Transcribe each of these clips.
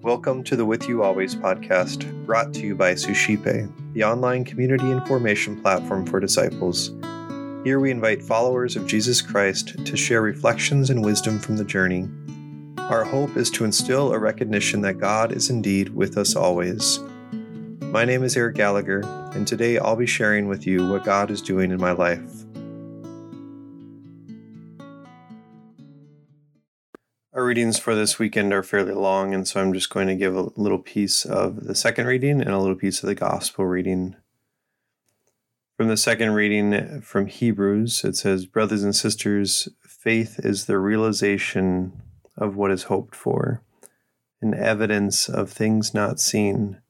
Welcome to the With You Always podcast, brought to you by Suscipe, the online community and formation platform for disciples. Here we invite followers of Jesus Christ to share reflections and wisdom from the journey. Our hope is to instill a recognition that God is indeed with us always. My name is Eric Gallagher, and today I'll be sharing with you what God is doing in my life. Readings for this weekend are fairly long, and so I'm just going to give a little piece of the second reading and a little piece of the gospel reading. From the second reading from Hebrews, it says, Brothers and sisters, faith is the realization of what is hoped for, an evidence of things not seen.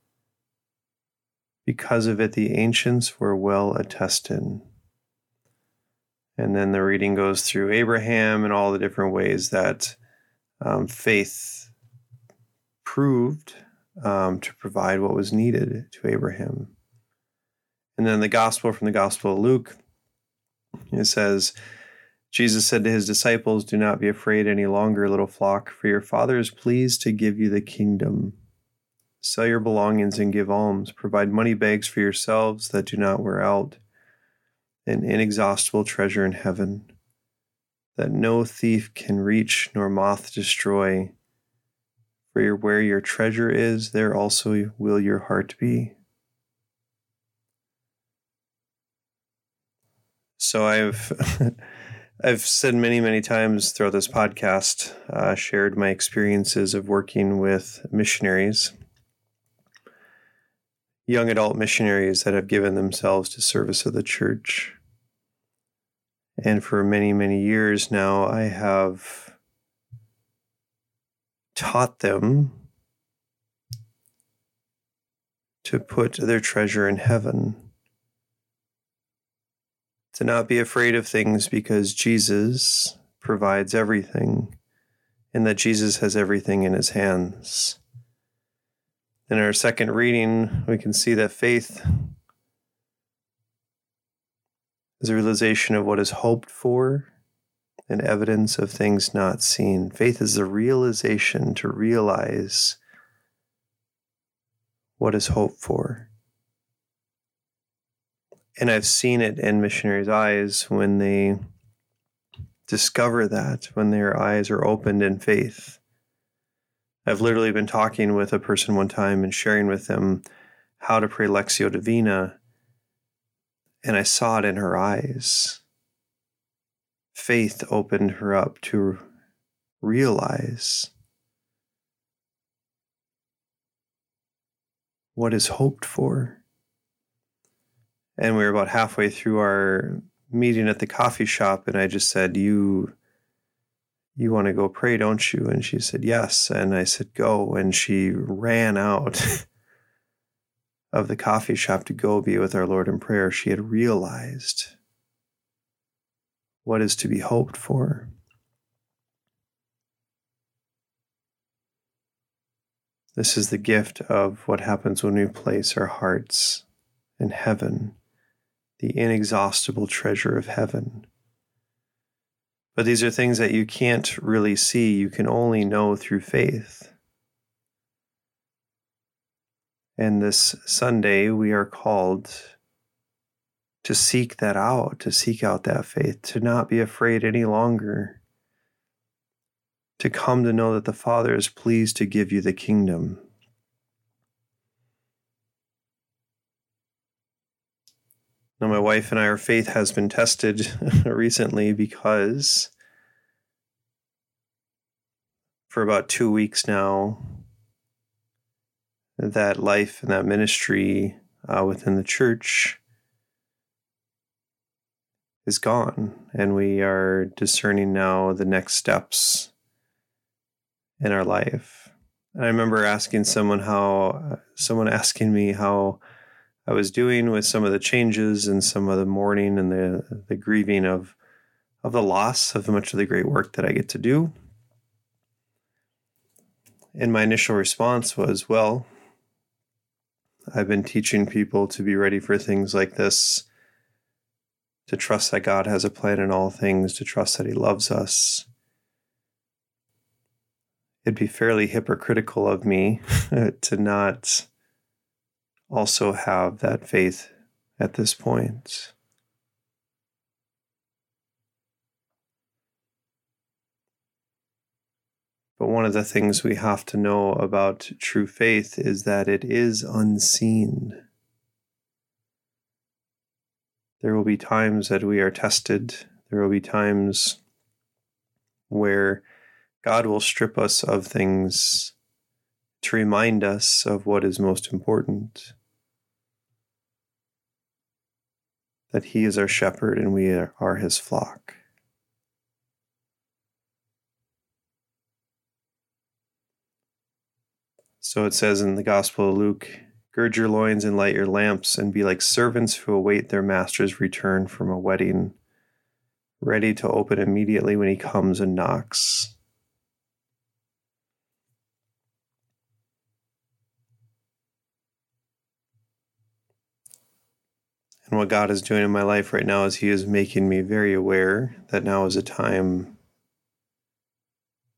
Because of it, the ancients were well attested. And then the reading goes through Abraham and all the different ways that um, faith proved um, to provide what was needed to Abraham. And then the gospel from the Gospel of Luke, it says, Jesus said to his disciples, Do not be afraid any longer, little flock, for your Father is pleased to give you the kingdom. Sell your belongings and give alms. Provide money bags for yourselves that do not wear out, an inexhaustible treasure in heaven that no thief can reach nor moth destroy. For where your treasure is, there also will your heart be. So I've I've said many many times throughout this podcast, uh, shared my experiences of working with missionaries, young adult missionaries that have given themselves to service of the church. And for many, many years now, I have taught them to put their treasure in heaven, to not be afraid of things because Jesus provides everything and that Jesus has everything in his hands. In our second reading, we can see that faith is a realization of what is hoped for and evidence of things not seen. Faith is the realization to realize what is hoped for. And I've seen it in missionaries' eyes when they discover that, when their eyes are opened in faith. I've literally been talking with a person one time and sharing with them how to pray Lectio Divina and I saw it in her eyes. Faith opened her up to realize what is hoped for. And we were about halfway through our meeting at the coffee shop, and I just said, You you want to go pray, don't you? And she said, Yes. And I said, Go. And she ran out of the coffee shop to go be with our Lord in prayer, she had realized what is to be hoped for. This is the gift of what happens when we place our hearts in heaven, the inexhaustible treasure of heaven. But these are things that you can't really see, you can only know through faith. And this Sunday, we are called to seek that out, to seek out that faith, to not be afraid any longer, to come to know that the Father is pleased to give you the kingdom. Now, my wife and I, our faith has been tested recently because for about two weeks now, that life and that ministry uh, within the church is gone. And we are discerning now the next steps in our life. And I remember asking someone how, someone asking me how I was doing with some of the changes and some of the mourning and the, the grieving of, of the loss of much of the great work that I get to do. And my initial response was, well, I've been teaching people to be ready for things like this, to trust that God has a plan in all things, to trust that He loves us, it'd be fairly hypocritical of me uh, to not also have that faith at this point. But one of the things we have to know about true faith is that it is unseen. There will be times that we are tested. There will be times where God will strip us of things to remind us of what is most important. That He is our shepherd and we are His flock. So it says in the Gospel of Luke Gird your loins and light your lamps, and be like servants who await their master's return from a wedding, ready to open immediately when he comes and knocks. And what God is doing in my life right now is He is making me very aware that now is a time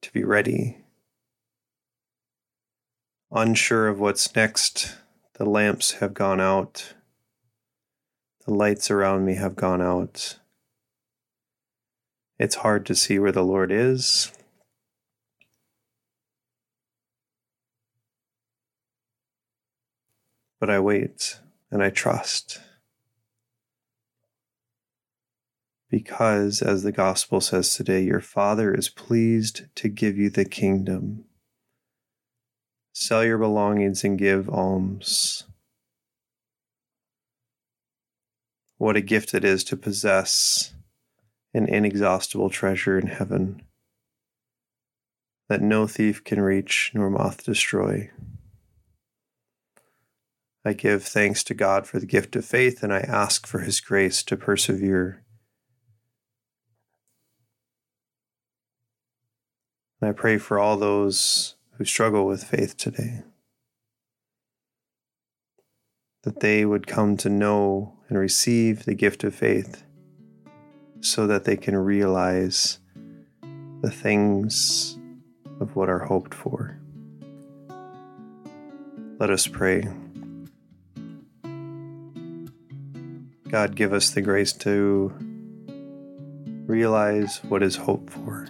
to be ready. Unsure of what's next, the lamps have gone out, the lights around me have gone out. It's hard to see where the Lord is. But I wait and I trust. because, as the gospel says today, your Father is pleased to give you the kingdom. Sell your belongings and give alms. What a gift it is to possess an inexhaustible treasure in heaven that no thief can reach nor moth destroy. I give thanks to God for the gift of faith and I ask for his grace to persevere I pray for all those who struggle with faith today that they would come to know and receive the gift of faith so that they can realize the things of what are hoped for. Let us pray. God, give us the grace to realize what is hoped for.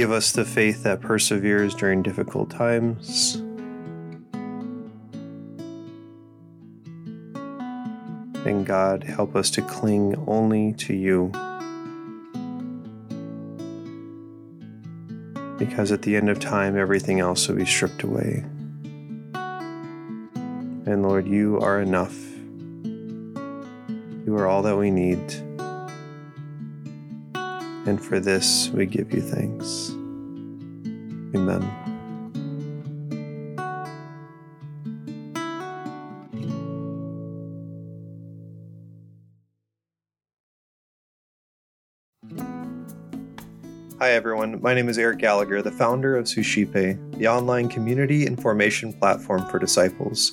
Give us the faith that perseveres during difficult times. And God, help us to cling only to you. Because at the end of time, everything else will be stripped away. And Lord, you are enough. You are all that we need and for this we give you thanks. Amen. Hi, everyone. My name is Eric Gallagher, the founder of Suscipe, the online community and formation platform for disciples.